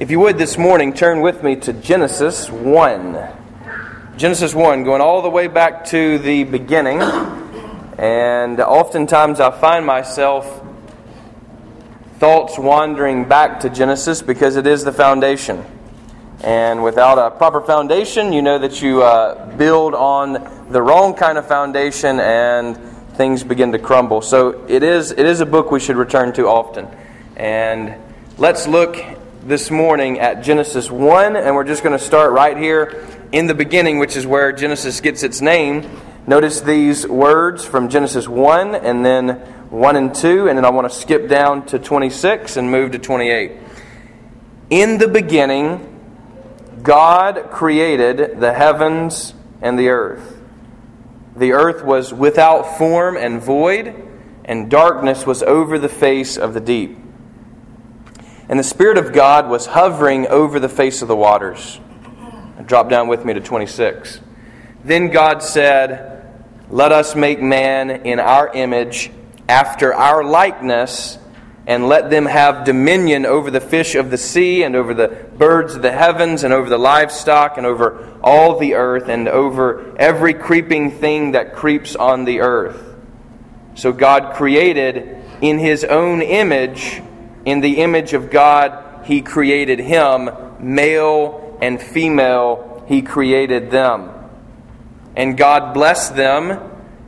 If you would this morning, turn with me to Genesis 1. Genesis 1, going all the way back to the beginning. And oftentimes I find myself thoughts wandering back to Genesis because it is the foundation. And without a proper foundation, you know that you uh, build on the wrong kind of foundation and things begin to crumble. So it is, it is a book we should return to often. And let's look this morning at Genesis 1, and we're just going to start right here in the beginning, which is where Genesis gets its name. Notice these words from Genesis 1 and then 1 and 2, and then I want to skip down to 26 and move to 28. In the beginning, God created the heavens and the earth. The earth was without form and void, and darkness was over the face of the deep and the Spirit of God was hovering over the face of the waters. Drop down with me to 26. Then God said, Let us make man in our image, after our likeness, and let them have dominion over the fish of the sea, and over the birds of the heavens, and over the livestock, and over all the earth, and over every creeping thing that creeps on the earth. So God created in his own image in the image of God, He created him, male and female, He created them. And God blessed them,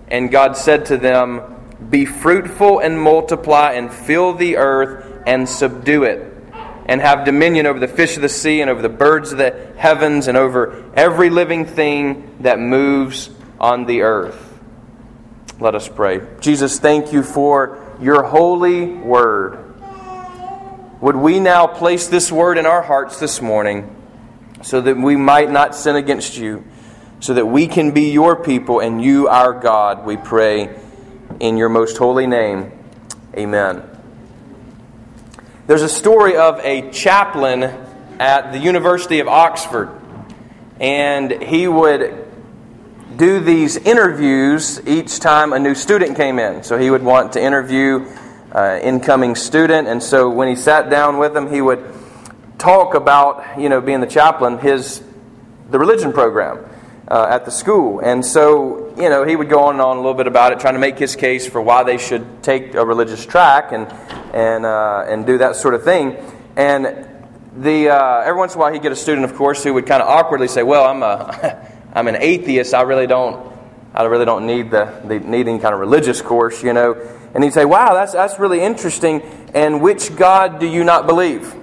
and God said to them, Be fruitful and multiply, and fill the earth and subdue it, and have dominion over the fish of the sea, and over the birds of the heavens, and over every living thing that moves on the earth. Let us pray. Jesus, thank you for your holy word. Would we now place this word in our hearts this morning so that we might not sin against you, so that we can be your people and you our God, we pray in your most holy name. Amen. There's a story of a chaplain at the University of Oxford, and he would do these interviews each time a new student came in. So he would want to interview uh, incoming student. And so when he sat down with them, he would talk about, you know, being the chaplain, his the religion program uh, at the school. And so, you know, he would go on and on a little bit about it, trying to make his case for why they should take a religious track and and uh, and do that sort of thing. And the uh, every once in a while, he'd get a student, of course, who would kind of awkwardly say, "Well, I'm a I'm an atheist. I really don't." I really don't need the, the need any kind of religious course, you know. And he'd say, Wow, that's, that's really interesting. And which God do you not believe?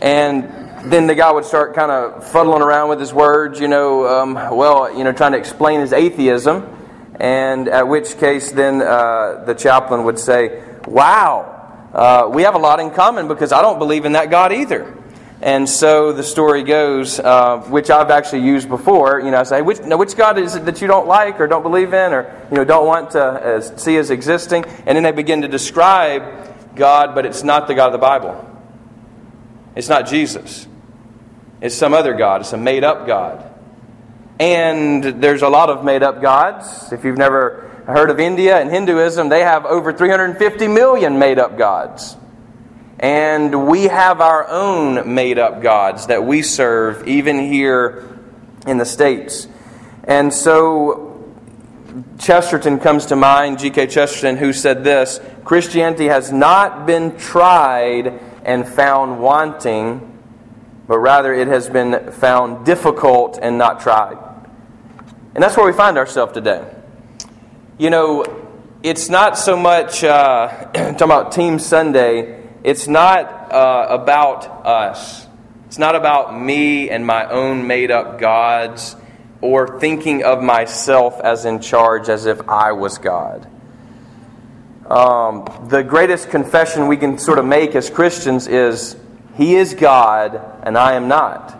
And then the guy would start kind of fuddling around with his words, you know, um, well, you know, trying to explain his atheism. And at which case, then uh, the chaplain would say, Wow, uh, we have a lot in common because I don't believe in that God either. And so the story goes, uh, which I've actually used before. You know, I say, which, now, which God is it that you don't like or don't believe in or you know don't want to uh, see as existing? And then they begin to describe God, but it's not the God of the Bible. It's not Jesus. It's some other God. It's a made up God. And there's a lot of made up gods. If you've never heard of India and Hinduism, they have over 350 million made up gods. And we have our own made up gods that we serve, even here in the States. And so Chesterton comes to mind, G.K. Chesterton, who said this Christianity has not been tried and found wanting, but rather it has been found difficult and not tried. And that's where we find ourselves today. You know, it's not so much uh, talking about Team Sunday it's not uh, about us. It's not about me and my own made up gods or thinking of myself as in charge as if I was God. Um, the greatest confession we can sort of make as Christians is He is God and I am not.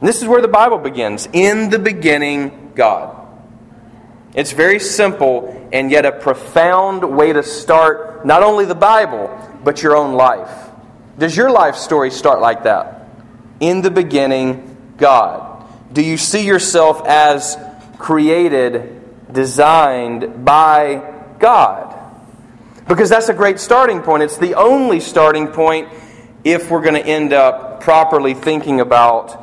And this is where the Bible begins. In the beginning, God. It's very simple and yet a profound way to start not only the Bible, but your own life. Does your life story start like that? In the beginning, God. Do you see yourself as created, designed by God? Because that's a great starting point. It's the only starting point if we're going to end up properly thinking about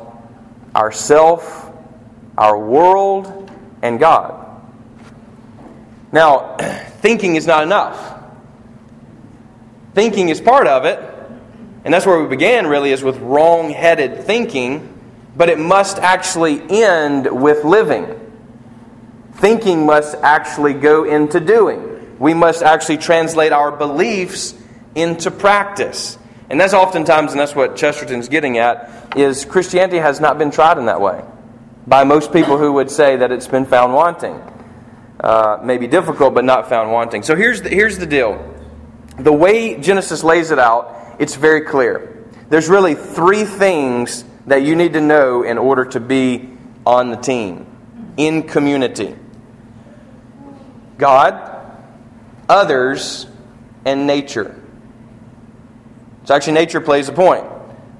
ourself, our world, and God. Now, thinking is not enough. Thinking is part of it, and that's where we began really is with wrong-headed thinking, but it must actually end with living. Thinking must actually go into doing. We must actually translate our beliefs into practice. And that's oftentimes, and that's what Chesterton's getting at, is Christianity has not been tried in that way by most people who would say that it's been found wanting. Uh, maybe difficult, but not found wanting. So here's the, here's the deal. The way Genesis lays it out, it's very clear. There's really three things that you need to know in order to be on the team, in community God, others, and nature. So actually, nature plays a point.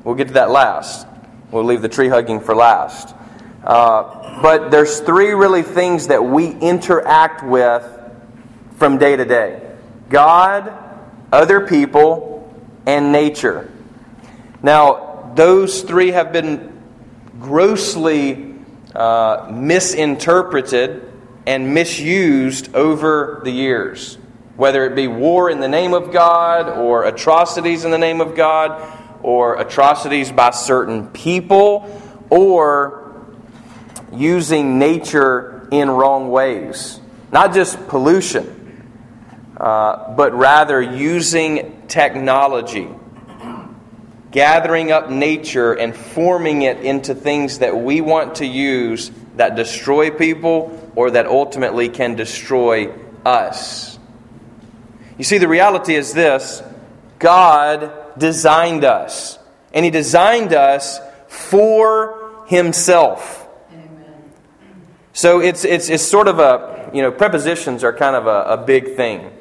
We'll get to that last. We'll leave the tree hugging for last. Uh, but there's three really things that we interact with from day to day God, other people, and nature. Now, those three have been grossly uh, misinterpreted and misused over the years whether it be war in the name of God, or atrocities in the name of God, or atrocities by certain people, or using nature in wrong ways. Not just pollution, uh, but rather using technology, gathering up nature and forming it into things that we want to use that destroy people or that ultimately can destroy us. You see, the reality is this God designed us, and He designed us for Himself. So it's, it's, it's sort of a, you know, prepositions are kind of a, a big thing.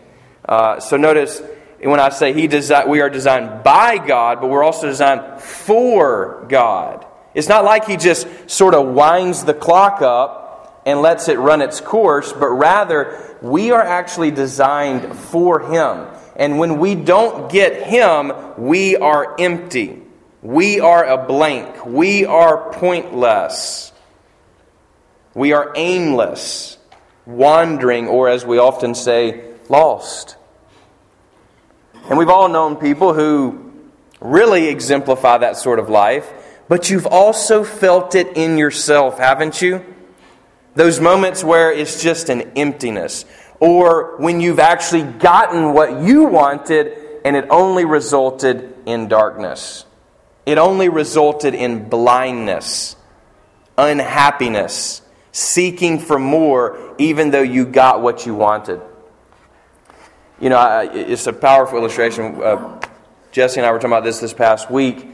Uh, so notice when I say he desi- we are designed by God, but we're also designed for God. It's not like He just sort of winds the clock up and lets it run its course, but rather we are actually designed for Him. And when we don't get Him, we are empty. We are a blank. We are pointless. We are aimless, wandering, or as we often say, lost. And we've all known people who really exemplify that sort of life, but you've also felt it in yourself, haven't you? Those moments where it's just an emptiness. Or when you've actually gotten what you wanted and it only resulted in darkness. It only resulted in blindness, unhappiness, seeking for more even though you got what you wanted. You know, it's a powerful illustration. Uh, Jesse and I were talking about this this past week,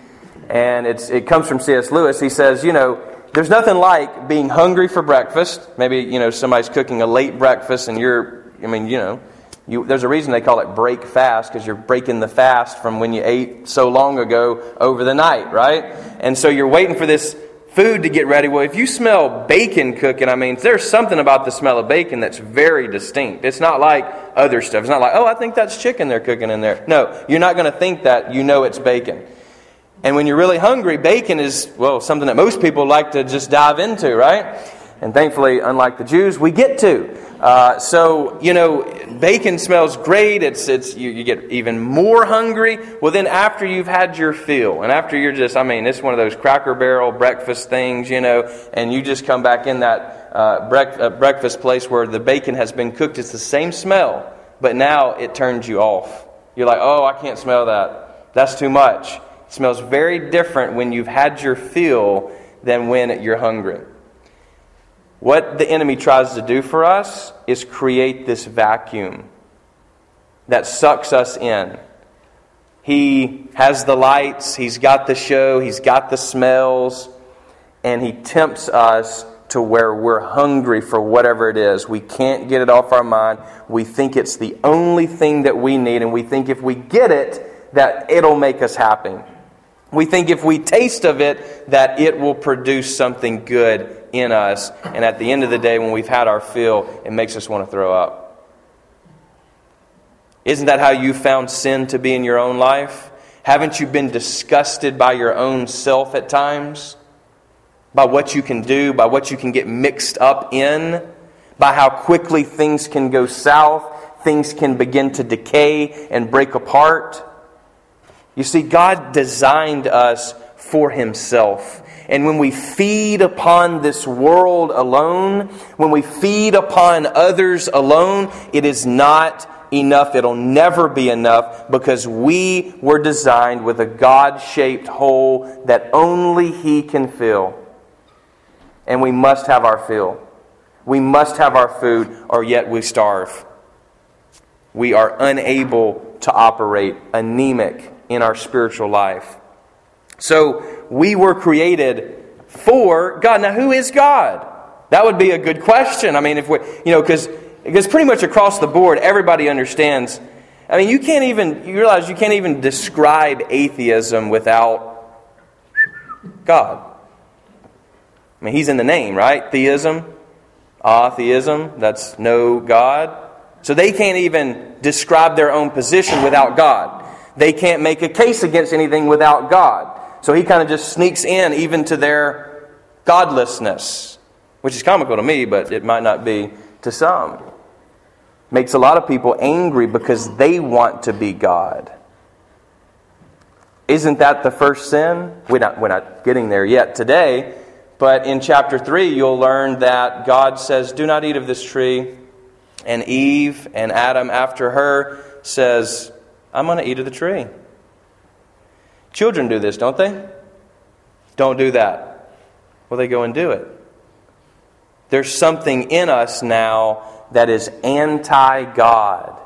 and it's, it comes from C.S. Lewis. He says, you know, there's nothing like being hungry for breakfast. Maybe, you know, somebody's cooking a late breakfast and you're, I mean, you know, you, there's a reason they call it break fast because you're breaking the fast from when you ate so long ago over the night, right? And so you're waiting for this food to get ready. Well, if you smell bacon cooking, I mean, there's something about the smell of bacon that's very distinct. It's not like other stuff. It's not like, oh, I think that's chicken they're cooking in there. No, you're not going to think that. You know it's bacon. And when you're really hungry, bacon is, well, something that most people like to just dive into, right? And thankfully, unlike the Jews, we get to. Uh, so, you know, bacon smells great. It's, it's, you, you, get even more hungry. Well, then after you've had your fill, and after you're just, I mean, it's one of those cracker barrel breakfast things, you know, and you just come back in that uh, brec- uh, breakfast place where the bacon has been cooked. It's the same smell, but now it turns you off. You're like, oh, I can't smell that. That's too much It smells very different when you've had your fill than when you're hungry. What the enemy tries to do for us is create this vacuum that sucks us in. He has the lights, he's got the show, he's got the smells, and he tempts us to where we're hungry for whatever it is. We can't get it off our mind. We think it's the only thing that we need, and we think if we get it, that it'll make us happy. We think if we taste of it, that it will produce something good in us. And at the end of the day, when we've had our fill, it makes us want to throw up. Isn't that how you found sin to be in your own life? Haven't you been disgusted by your own self at times? By what you can do, by what you can get mixed up in, by how quickly things can go south, things can begin to decay and break apart? You see, God designed us for Himself. And when we feed upon this world alone, when we feed upon others alone, it is not enough. It'll never be enough because we were designed with a God shaped hole that only He can fill. And we must have our fill. We must have our food, or yet we starve. We are unable to operate anemic in our spiritual life. So we were created for God. Now, who is God? That would be a good question. I mean, if we, you know, because because pretty much across the board, everybody understands. I mean, you can't even you realize you can't even describe atheism without God. I mean, He's in the name, right? Theism, atheism. That's no God. So they can't even describe their own position without God. They can't make a case against anything without God. So he kind of just sneaks in even to their godlessness, which is comical to me, but it might not be to some. Makes a lot of people angry because they want to be God. Isn't that the first sin? We're not, we're not getting there yet today, but in chapter 3, you'll learn that God says, Do not eat of this tree. And Eve and Adam, after her, says, I'm going to eat of the tree. Children do this, don't they? Don't do that. Well, they go and do it. There's something in us now that is anti God.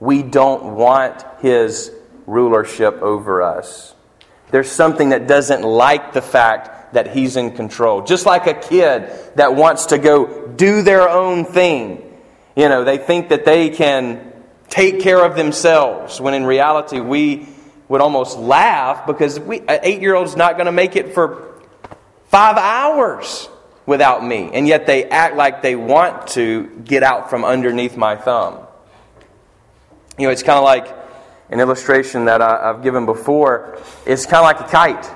We don't want His rulership over us. There's something that doesn't like the fact that He's in control. Just like a kid that wants to go do their own thing. You know, they think that they can take care of themselves, when in reality we would almost laugh because we, an eight year old's not going to make it for five hours without me. And yet they act like they want to get out from underneath my thumb. You know, it's kind of like an illustration that I, have given before. It's kind of like a kite.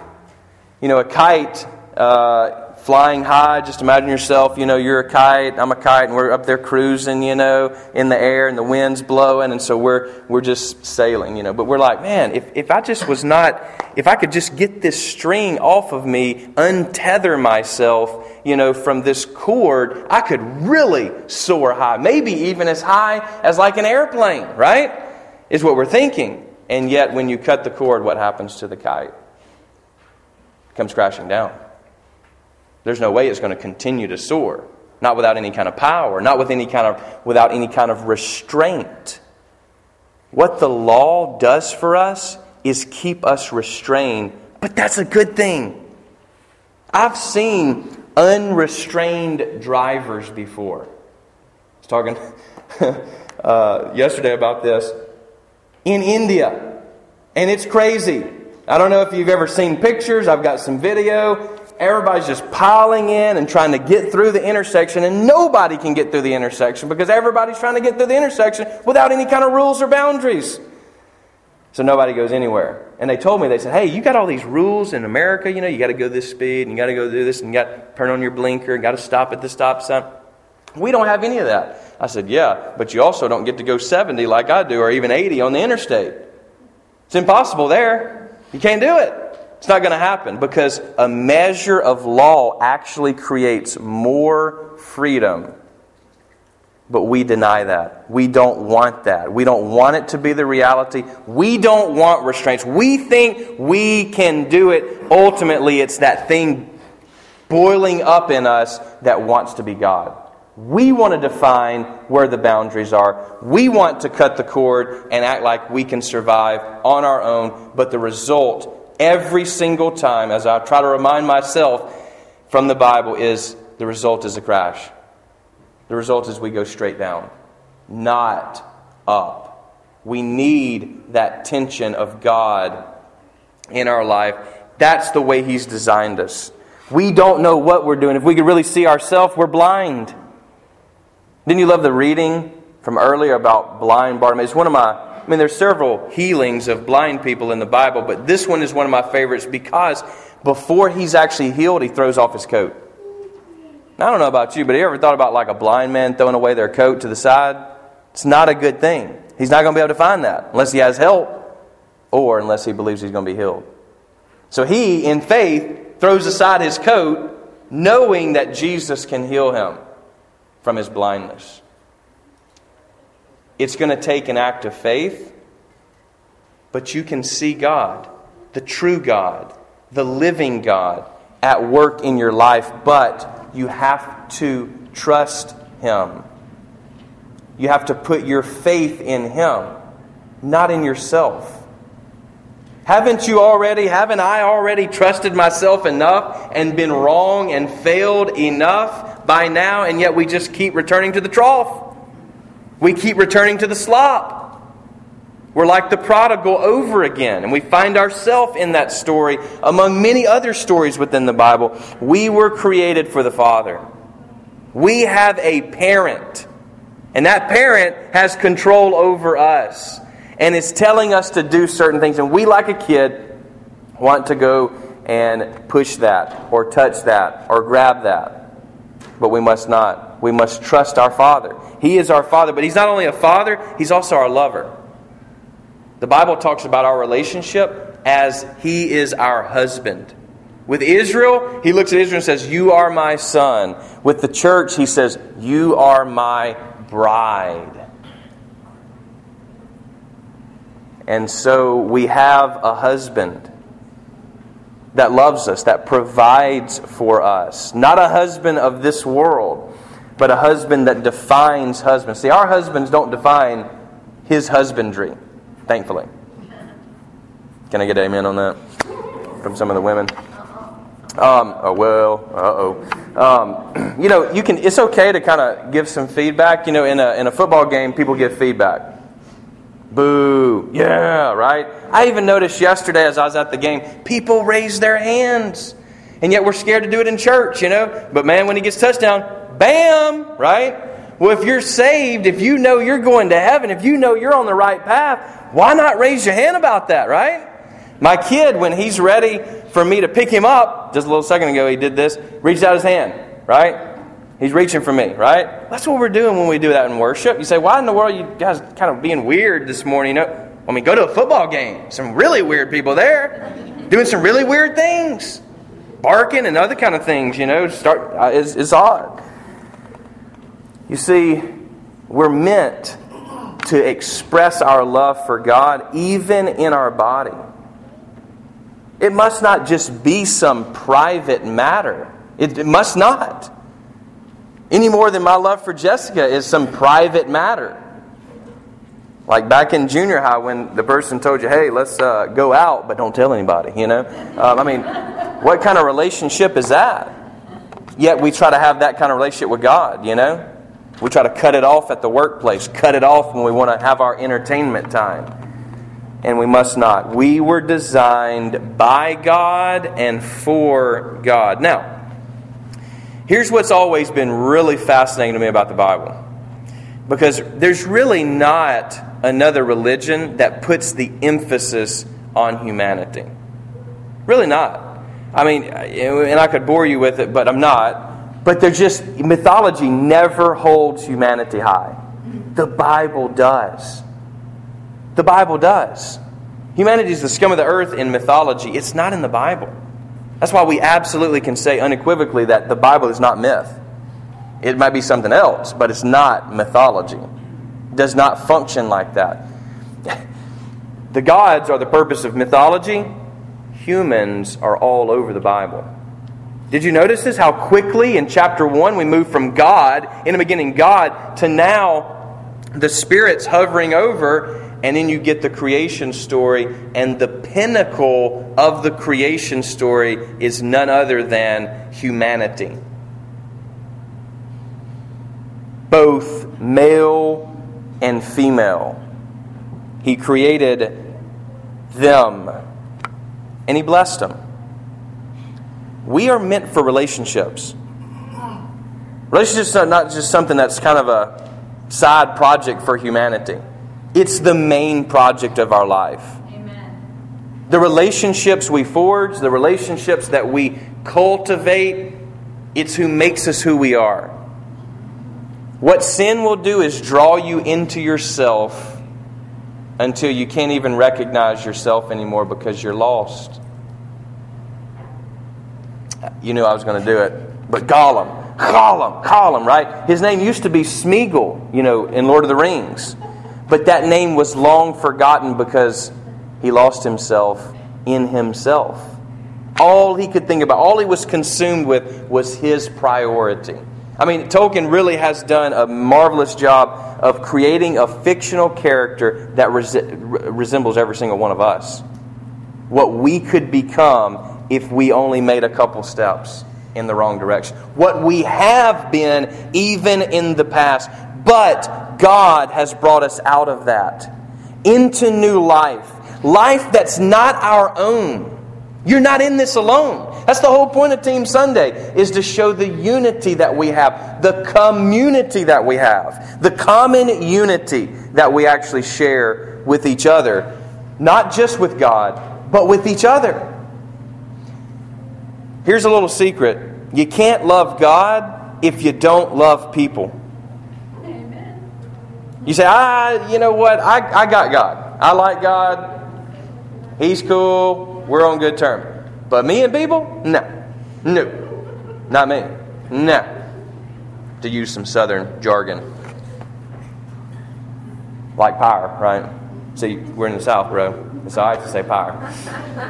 You know, a kite. Uh, flying high. Just imagine yourself, you know, you're a kite, I'm a kite, and we're up there cruising, you know, in the air, and the wind's blowing, and so we're we're just sailing, you know. But we're like, man, if, if I just was not, if I could just get this string off of me, untether myself, you know, from this cord, I could really soar high, maybe even as high as like an airplane, right? Is what we're thinking. And yet, when you cut the cord, what happens to the kite? It comes crashing down. There's no way it's going to continue to soar. Not without any kind of power, not with any kind of, without any kind of restraint. What the law does for us is keep us restrained, but that's a good thing. I've seen unrestrained drivers before. I was talking uh, yesterday about this in India, and it's crazy. I don't know if you've ever seen pictures, I've got some video everybody's just piling in and trying to get through the intersection, and nobody can get through the intersection because everybody's trying to get through the intersection without any kind of rules or boundaries. So nobody goes anywhere. And they told me, they said, hey, you got all these rules in America, you know, you got to go this speed, and you got to go do this, and you got to turn on your blinker, and got to stop at the stop sign. We don't have any of that. I said, yeah, but you also don't get to go 70 like I do, or even 80 on the interstate. It's impossible there. You can't do it. It's not going to happen because a measure of law actually creates more freedom. But we deny that. We don't want that. We don't want it to be the reality. We don't want restraints. We think we can do it. Ultimately, it's that thing boiling up in us that wants to be God. We want to define where the boundaries are. We want to cut the cord and act like we can survive on our own, but the result every single time as I try to remind myself from the Bible is the result is a crash. The result is we go straight down, not up. We need that tension of God in our life. That's the way He's designed us. We don't know what we're doing. If we could really see ourselves, we're blind. Didn't you love the reading from earlier about blind Bartimaeus? One of my I mean, there's several healings of blind people in the Bible, but this one is one of my favorites because before he's actually healed, he throws off his coat. Now, I don't know about you, but have you ever thought about like a blind man throwing away their coat to the side? It's not a good thing. He's not going to be able to find that unless he has help or unless he believes he's going to be healed. So he, in faith, throws aside his coat knowing that Jesus can heal him from his blindness. It's going to take an act of faith, but you can see God, the true God, the living God, at work in your life, but you have to trust Him. You have to put your faith in Him, not in yourself. Haven't you already, haven't I already trusted myself enough and been wrong and failed enough by now, and yet we just keep returning to the trough? We keep returning to the slop. We're like the prodigal over again, and we find ourselves in that story among many other stories within the Bible. We were created for the Father. We have a parent, and that parent has control over us and is telling us to do certain things. And we, like a kid, want to go and push that, or touch that, or grab that. But we must not. We must trust our Father. He is our Father, but He's not only a Father, He's also our lover. The Bible talks about our relationship as He is our husband. With Israel, He looks at Israel and says, You are my son. With the church, He says, You are my bride. And so we have a husband that loves us, that provides for us. Not a husband of this world, but a husband that defines husbands. See, our husbands don't define his husbandry, thankfully. Can I get amen on that from some of the women? Um, oh well, uh oh. Um, you know, you can. It's okay to kind of give some feedback. You know, in a in a football game, people give feedback. Boo. Yeah, right? I even noticed yesterday as I was at the game, people raise their hands. And yet we're scared to do it in church, you know? But man, when he gets touchdown, bam, right? Well, if you're saved, if you know you're going to heaven, if you know you're on the right path, why not raise your hand about that, right? My kid, when he's ready for me to pick him up, just a little second ago he did this, reached out his hand, right? He's reaching for me, right? That's what we're doing when we do that in worship. You say, why in the world you guys kind of being weird this morning? When we go to a football game, some really weird people there doing some really weird things, barking and other kind of things. You know, start uh, it's, it's odd. You see, we're meant to express our love for God even in our body. It must not just be some private matter. It, it must not. Any more than my love for Jessica is some private matter. Like back in junior high when the person told you, hey, let's uh, go out, but don't tell anybody, you know? Um, I mean, what kind of relationship is that? Yet we try to have that kind of relationship with God, you know? We try to cut it off at the workplace, cut it off when we want to have our entertainment time. And we must not. We were designed by God and for God. Now, Here's what's always been really fascinating to me about the Bible. Because there's really not another religion that puts the emphasis on humanity. Really not. I mean, and I could bore you with it, but I'm not. But there's just, mythology never holds humanity high. The Bible does. The Bible does. Humanity is the scum of the earth in mythology, it's not in the Bible. That's why we absolutely can say unequivocally that the Bible is not myth. It might be something else, but it's not mythology. It does not function like that. the gods are the purpose of mythology. Humans are all over the Bible. Did you notice this? How quickly in chapter 1 we move from God, in the beginning, God, to now the spirits hovering over and then you get the creation story, and the pinnacle of the creation story is none other than humanity. Both male and female. He created them, and He blessed them. We are meant for relationships. Relationships are not just something that's kind of a side project for humanity. it's the main project of our life. Amen. The relationships we forge, the relationships that we cultivate, it's who makes us who we are. What sin will do is draw you into yourself until you can't even recognize yourself anymore because you're lost. You knew I was going to do it. But Gollum, Gollum, Gollum, right? His name used to be Smeagol, you know, in Lord of the Rings. But that name was long forgotten because he lost himself in himself. All he could think about, all he was consumed with, was his priority. I mean, Tolkien really has done a marvelous job of creating a fictional character that res- resembles every single one of us. What we could become if we only made a couple steps in the wrong direction. What we have been even in the past. But God has brought us out of that into new life. Life that's not our own. You're not in this alone. That's the whole point of Team Sunday, is to show the unity that we have, the community that we have, the common unity that we actually share with each other. Not just with God, but with each other. Here's a little secret you can't love God if you don't love people. You say, ah, you know what? I, I got God. I like God. He's cool. We're on good terms. But me and people? No. No. Not me. No. To use some southern jargon. Like power, right? See, we're in the South, bro. It's all right to say power.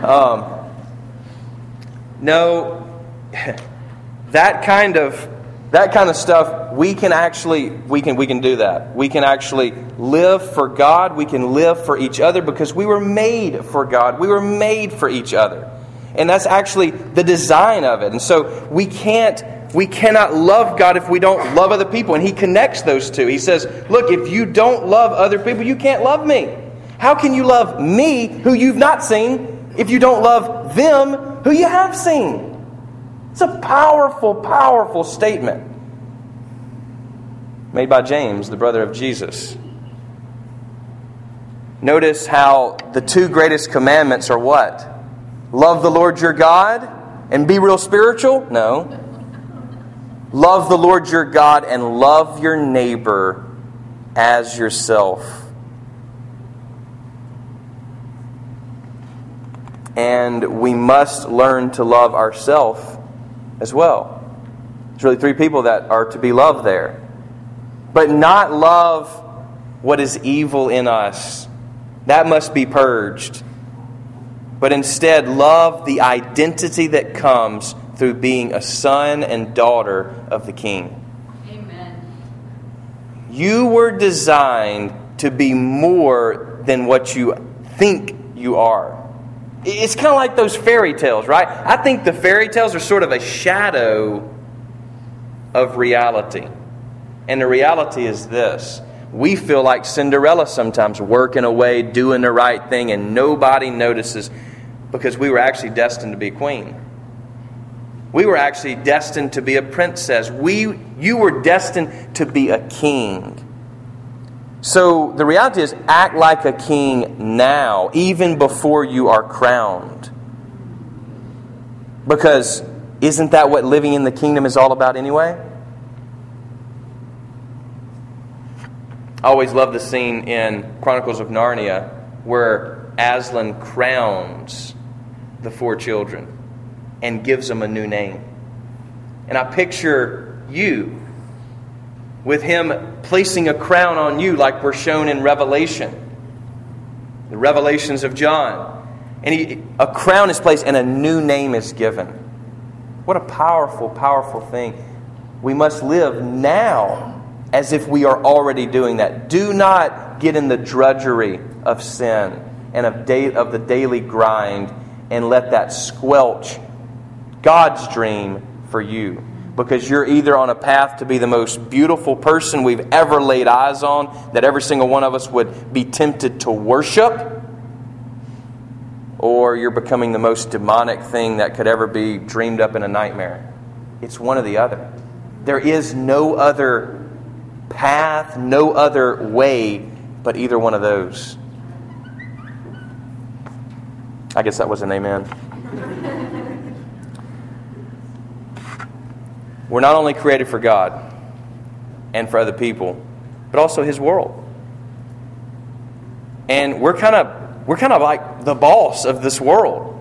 Um, no, that kind of that kind of stuff we can actually we can we can do that we can actually live for god we can live for each other because we were made for god we were made for each other and that's actually the design of it. And so we can't we cannot love God if we don't love other people. And he connects those two. He says, Look, if you don't love other people, you can't love me. How can you love me, who you've not seen, if you don't love them, who you have seen? It's a powerful, powerful statement made by James, the brother of Jesus. Notice how the two greatest commandments are what? Love the Lord your God and be real spiritual? No. Love the Lord your God and love your neighbor as yourself. And we must learn to love ourselves as well. There's really three people that are to be loved there. But not love what is evil in us. That must be purged but instead love the identity that comes through being a son and daughter of the King. Amen. You were designed to be more than what you think you are. It's kind of like those fairy tales, right? I think the fairy tales are sort of a shadow of reality. And the reality is this we feel like Cinderella sometimes, working away, doing the right thing, and nobody notices because we were actually destined to be queen. We were actually destined to be a princess. We, you were destined to be a king. So the reality is, act like a king now, even before you are crowned. Because isn't that what living in the kingdom is all about anyway? I always love the scene in Chronicles of Narnia where Aslan crowns the four children and gives them a new name. And I picture you with him placing a crown on you, like we're shown in Revelation, the revelations of John. And he, a crown is placed and a new name is given. What a powerful, powerful thing. We must live now as if we are already doing that. Do not get in the drudgery of sin and of, da- of the daily grind and let that squelch God's dream for you. Because you're either on a path to be the most beautiful person we've ever laid eyes on, that every single one of us would be tempted to worship, or you're becoming the most demonic thing that could ever be dreamed up in a nightmare. It's one or the other. There is no other path, no other way but either one of those. I guess that was an amen. We're not only created for God and for other people, but also His world. And we're kind of we're kind of like the boss of this world.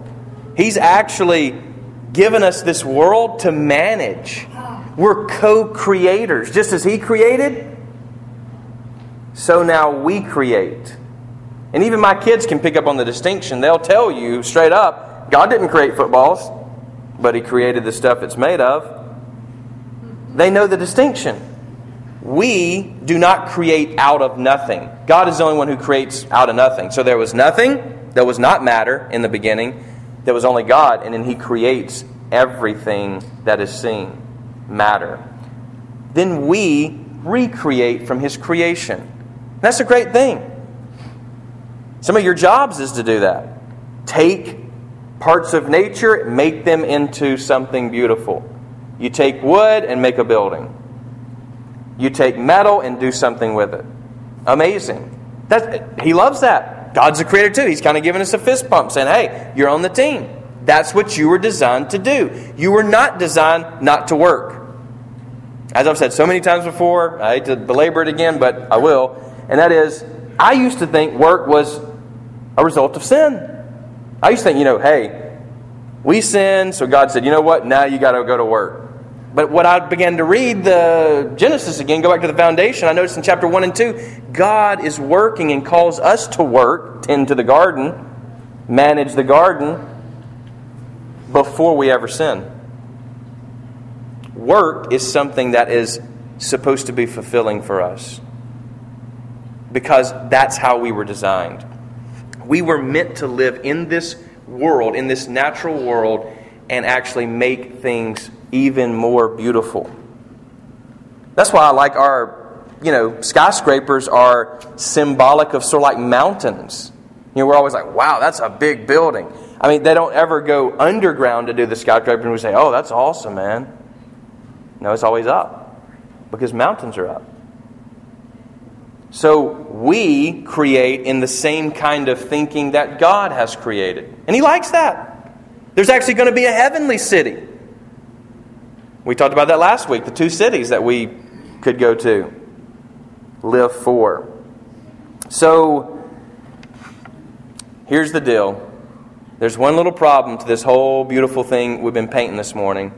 He's actually given us this world to manage. We're co-creators, just as He created. So now we create. And even my kids can pick up on the distinction. They'll tell you straight up God didn't create footballs, but He created the stuff it's made of. They know the distinction. We do not create out of nothing. God is the only one who creates out of nothing. So there was nothing, there was not matter in the beginning, there was only God, and then He creates everything that is seen matter. Then we recreate from His creation. That's a great thing. Some of your jobs is to do that. Take parts of nature, make them into something beautiful. You take wood and make a building. You take metal and do something with it. Amazing. That, he loves that. God's the creator too. He's kind of giving us a fist pump saying, hey, you're on the team. That's what you were designed to do. You were not designed not to work. As I've said so many times before, I hate to belabor it again, but I will. And that is, I used to think work was a result of sin. I used to think, you know, hey, we sinned, so God said, you know what? Now you got to go to work. But what I began to read the Genesis again, go back to the foundation, I noticed in chapter 1 and 2, God is working and calls us to work, tend to the garden, manage the garden, before we ever sin. Work is something that is supposed to be fulfilling for us because that's how we were designed. We were meant to live in this world, in this natural world, and actually make things even more beautiful. That's why I like our, you know, skyscrapers are symbolic of sort of like mountains. You know, we're always like, wow, that's a big building. I mean, they don't ever go underground to do the skyscraper and we say, oh, that's awesome, man. No, it's always up because mountains are up. So we create in the same kind of thinking that God has created. And He likes that. There's actually going to be a heavenly city. We talked about that last week, the two cities that we could go to, live for. So, here's the deal. There's one little problem to this whole beautiful thing we've been painting this morning.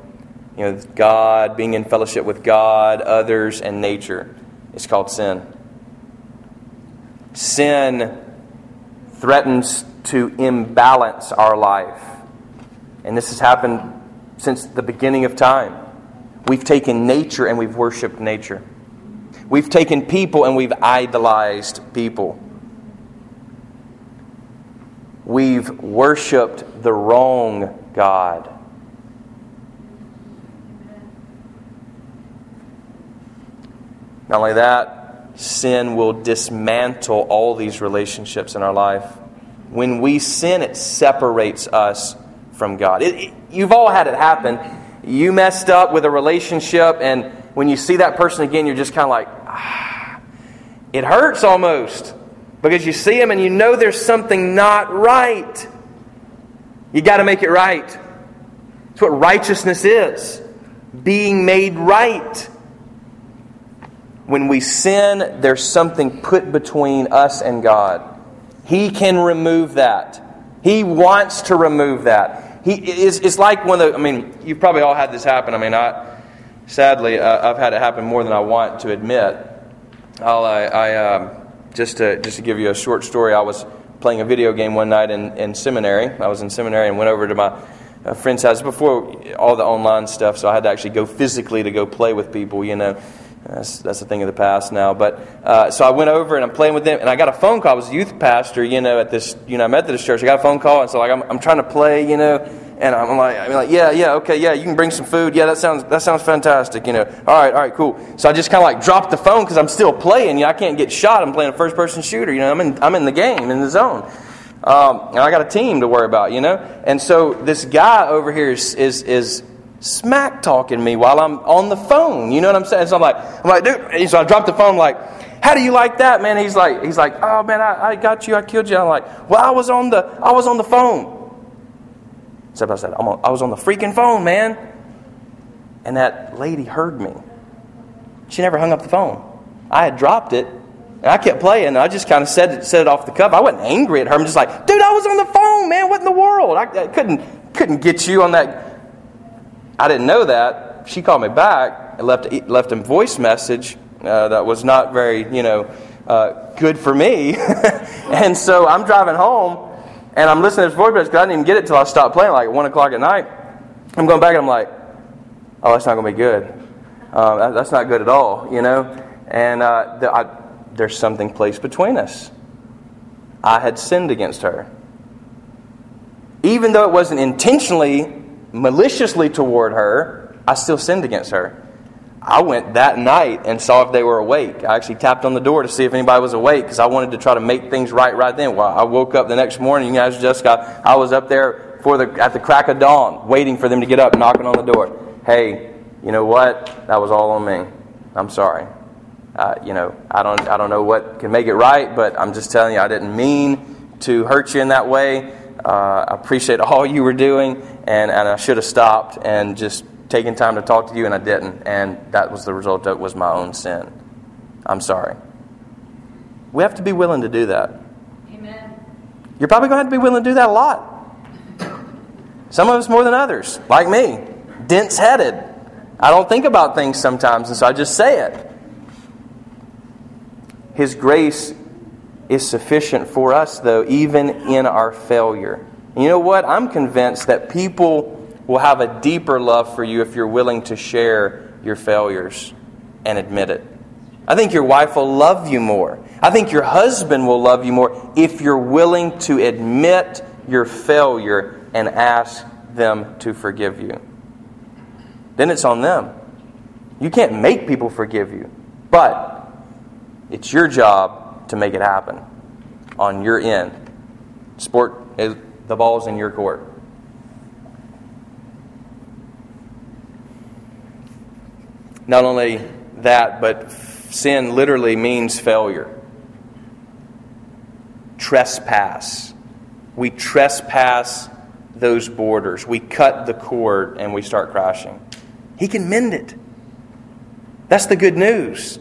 You know, God, being in fellowship with God, others, and nature. It's called sin. Sin threatens to imbalance our life. And this has happened since the beginning of time. We've taken nature and we've worshiped nature. We've taken people and we've idolized people. We've worshiped the wrong God. Not only that, sin will dismantle all these relationships in our life. When we sin, it separates us from God. It, it, you've all had it happen you messed up with a relationship, and when you see that person again, you're just kind of like, ah, it hurts almost because you see them and you know there's something not right. You got to make it right. It's what righteousness is being made right. When we sin, there's something put between us and God. He can remove that. He wants to remove that. He is it's like one of the, I mean, you've probably all had this happen. I mean, I, sadly, uh, I've had it happen more than I want to admit. I'll, I, I um, just, to, just to give you a short story, I was playing a video game one night in, in seminary. I was in seminary and went over to my uh, friend's house before all the online stuff, so I had to actually go physically to go play with people, you know. That's, that's a thing of the past now. But uh, so I went over and I'm playing with them, and I got a phone call. I was a youth pastor, you know, at this you know Methodist church. I got a phone call, and so like I'm, I'm trying to play, you know, and I'm like, I'm like, yeah, yeah, okay, yeah, you can bring some food. Yeah, that sounds that sounds fantastic, you know. All right, all right, cool. So I just kind of like dropped the phone because I'm still playing. You know, I can't get shot. I'm playing a first person shooter. You know, I'm in I'm in the game in the zone. Um, and I got a team to worry about, you know. And so this guy over here is is, is smack talking me while I'm on the phone. You know what I'm saying? So I'm like, I'm like, dude. So I dropped the phone, like, How do you like that, man? He's like, he's like, oh man, I, I got you, I killed you. I'm like, well, I was on the, I was on the phone. Except I said, I'm on, I was on the freaking phone, man. And that lady heard me. She never hung up the phone. I had dropped it, and I kept playing. And I just kind of said it, it off the cuff. I wasn't angry at her. I'm just like, dude, I was on the phone, man. What in the world? I, I couldn't couldn't get you on that. I didn't know that. She called me back and left left a voice message uh, that was not very, you know, uh, good for me. and so I'm driving home, and I'm listening to this voice message because I didn't even get it till I stopped playing, like one o'clock at night. I'm going back, and I'm like, oh, that's not going to be good. Uh, that, that's not good at all, you know. And uh, the, I, there's something placed between us. I had sinned against her. Even though it wasn't intentionally, maliciously toward her, I still sinned against her. I went that night and saw if they were awake. I actually tapped on the door to see if anybody was awake because I wanted to try to make things right right then. Well, I woke up the next morning, you guys just got, I was up there for the, at the crack of dawn, waiting for them to get up, knocking on the door. Hey, you know what? That was all on me. I'm sorry. Uh, you know, I don't, I don't know what can make it right, but I'm just telling you, I didn't mean to hurt you in that way. Uh, I appreciate all you were doing, and, and I should have stopped and just taken time to talk to you, and I didn't. And that was the result that was my own sin. I'm sorry. We have to be willing to do that. Amen. You're probably going to have to be willing to do that a lot. Some of us more than others, like me, dense headed. I don't think about things sometimes, and so I just say it. His grace is sufficient for us, though, even in our failure. And you know what? I'm convinced that people will have a deeper love for you if you're willing to share your failures and admit it. I think your wife will love you more. I think your husband will love you more if you're willing to admit your failure and ask them to forgive you. Then it's on them. You can't make people forgive you, but it's your job to make it happen on your end. Sport is the ball's in your court. Not only that, but sin literally means failure. Trespass. We trespass those borders. We cut the cord and we start crashing. He can mend it. That's the good news.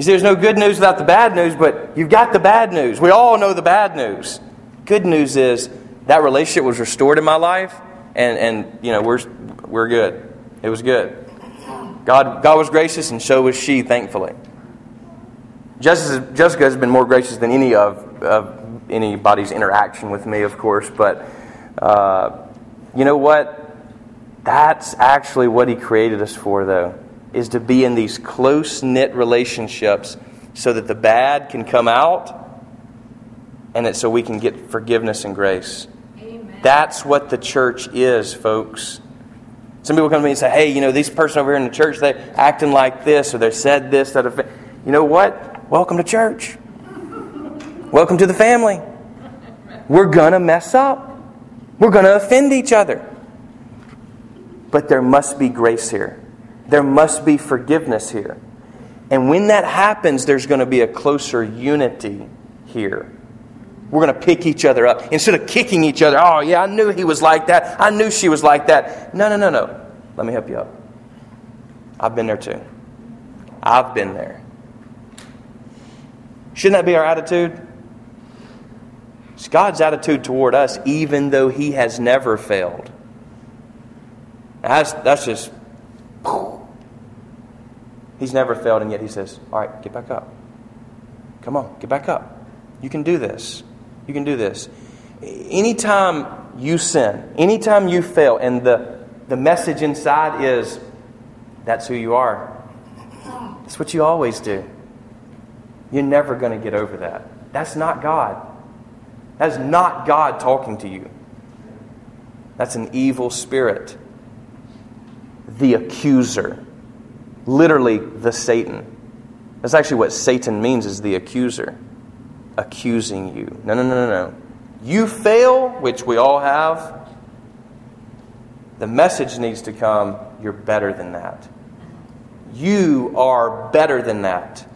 You see, there's no good news without the bad news, but you've got the bad news. We all know the bad news. Good news is that relationship was restored in my life, and, and you know, we're, we're good. It was good. God, God was gracious, and so was she, thankfully. Jessica, Jessica has been more gracious than any of, of anybody's interaction with me, of course, but uh, you know what? That's actually what He created us for, though is to be in these close knit relationships so that the bad can come out and that so we can get forgiveness and grace. Amen. That's what the church is, folks. Some people come to me and say, hey, you know, this person over here in the church, they're acting like this or they said this. That you know what? Welcome to church. Welcome to the family. We're going to mess up. We're going to offend each other. But there must be grace here. There must be forgiveness here. And when that happens, there's going to be a closer unity here. We're going to pick each other up. Instead of kicking each other, oh, yeah, I knew he was like that. I knew she was like that. No, no, no, no. Let me help you out. I've been there too. I've been there. Shouldn't that be our attitude? It's God's attitude toward us, even though He has never failed. That's, that's just He's never failed, and yet he says, All right, get back up. Come on, get back up. You can do this. You can do this. Anytime you sin, anytime you fail, and the, the message inside is, That's who you are. That's what you always do. You're never going to get over that. That's not God. That's not God talking to you. That's an evil spirit. The accuser literally the Satan. That's actually what Satan means is the accuser, accusing you. No, no, no, no, no. You fail, which we all have. The message needs to come you're better than that. You are better than that.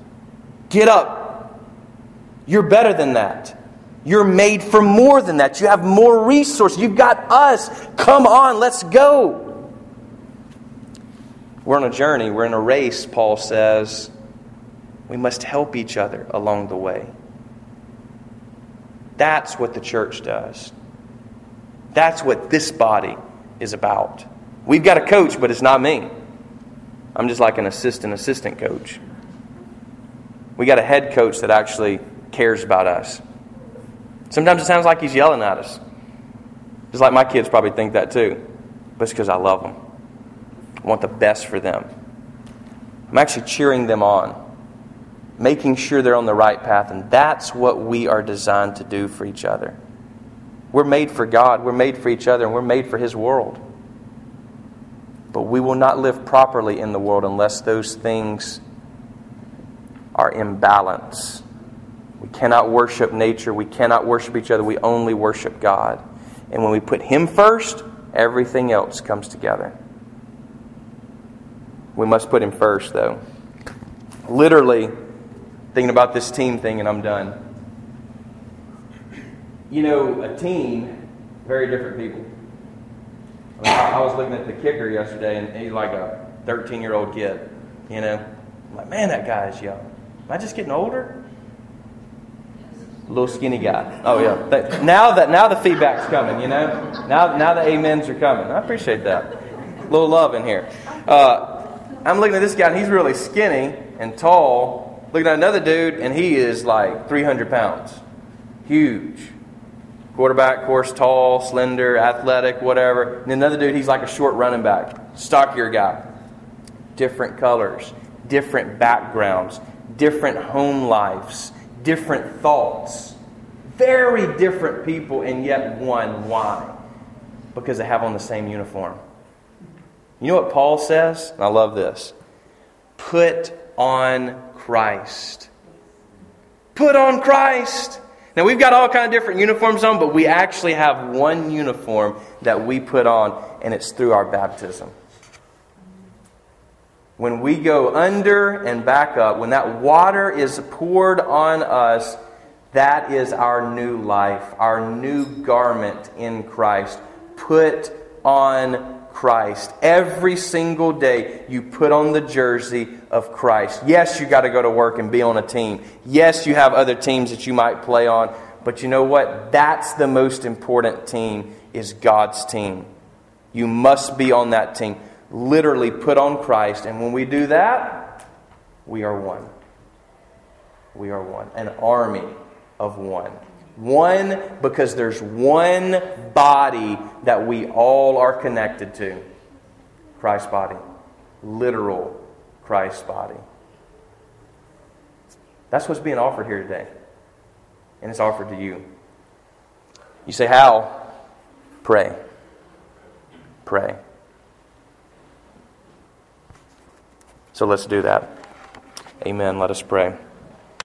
Get up. You're better than that. You're made for more than that. You have more resources. You've got us. Come on, let's go. We're on a journey, we're in a race, Paul says. We must help each other along the way. That's what the church does. That's what this body is about. We've got a coach, but it's not me. I'm just like an assistant assistant coach. We got a head coach that actually cares about us. Sometimes it sounds like he's yelling at us. Just like my kids probably think that too. But it's because I love them. I want the best for them. I'm actually cheering them on, making sure they're on the right path. And that's what we are designed to do for each other. We're made for God, we're made for each other, and we're made for His world. But we will not live properly in the world unless those things are in balance. We cannot worship nature. We cannot worship each other. We only worship God. And when we put Him first, everything else comes together. We must put Him first, though. Literally, thinking about this team thing, and I'm done. You know, a team, very different people. I, mean, I was looking at the kicker yesterday, and he's like a 13 year old kid. You know, I'm like, man, that guy is young. Am I just getting older? Little skinny guy. Oh yeah. Now that now the feedback's coming, you know. Now now the amens are coming. I appreciate that. A little love in here. Uh, I'm looking at this guy, and he's really skinny and tall. Looking at another dude, and he is like 300 pounds, huge. Quarterback, of course, tall, slender, athletic, whatever. And another dude, he's like a short running back, stockier guy. Different colors, different backgrounds, different home lives, different thoughts. Very different people, and yet one. Why? Because they have on the same uniform. You know what Paul says? I love this. Put on Christ. Put on Christ. Now we've got all kind of different uniforms on, but we actually have one uniform that we put on, and it's through our baptism. When we go under and back up, when that water is poured on us, that is our new life, our new garment in Christ. Put on Christ. Every single day, you put on the jersey of Christ. Yes, you got to go to work and be on a team. Yes, you have other teams that you might play on. But you know what? That's the most important team is God's team. You must be on that team. Literally put on Christ. And when we do that, we are one. We are one. An army of one. One because there's one body that we all are connected to Christ's body. Literal Christ's body. That's what's being offered here today. And it's offered to you. You say, How? Pray. Pray. So let's do that. Amen. Let us pray.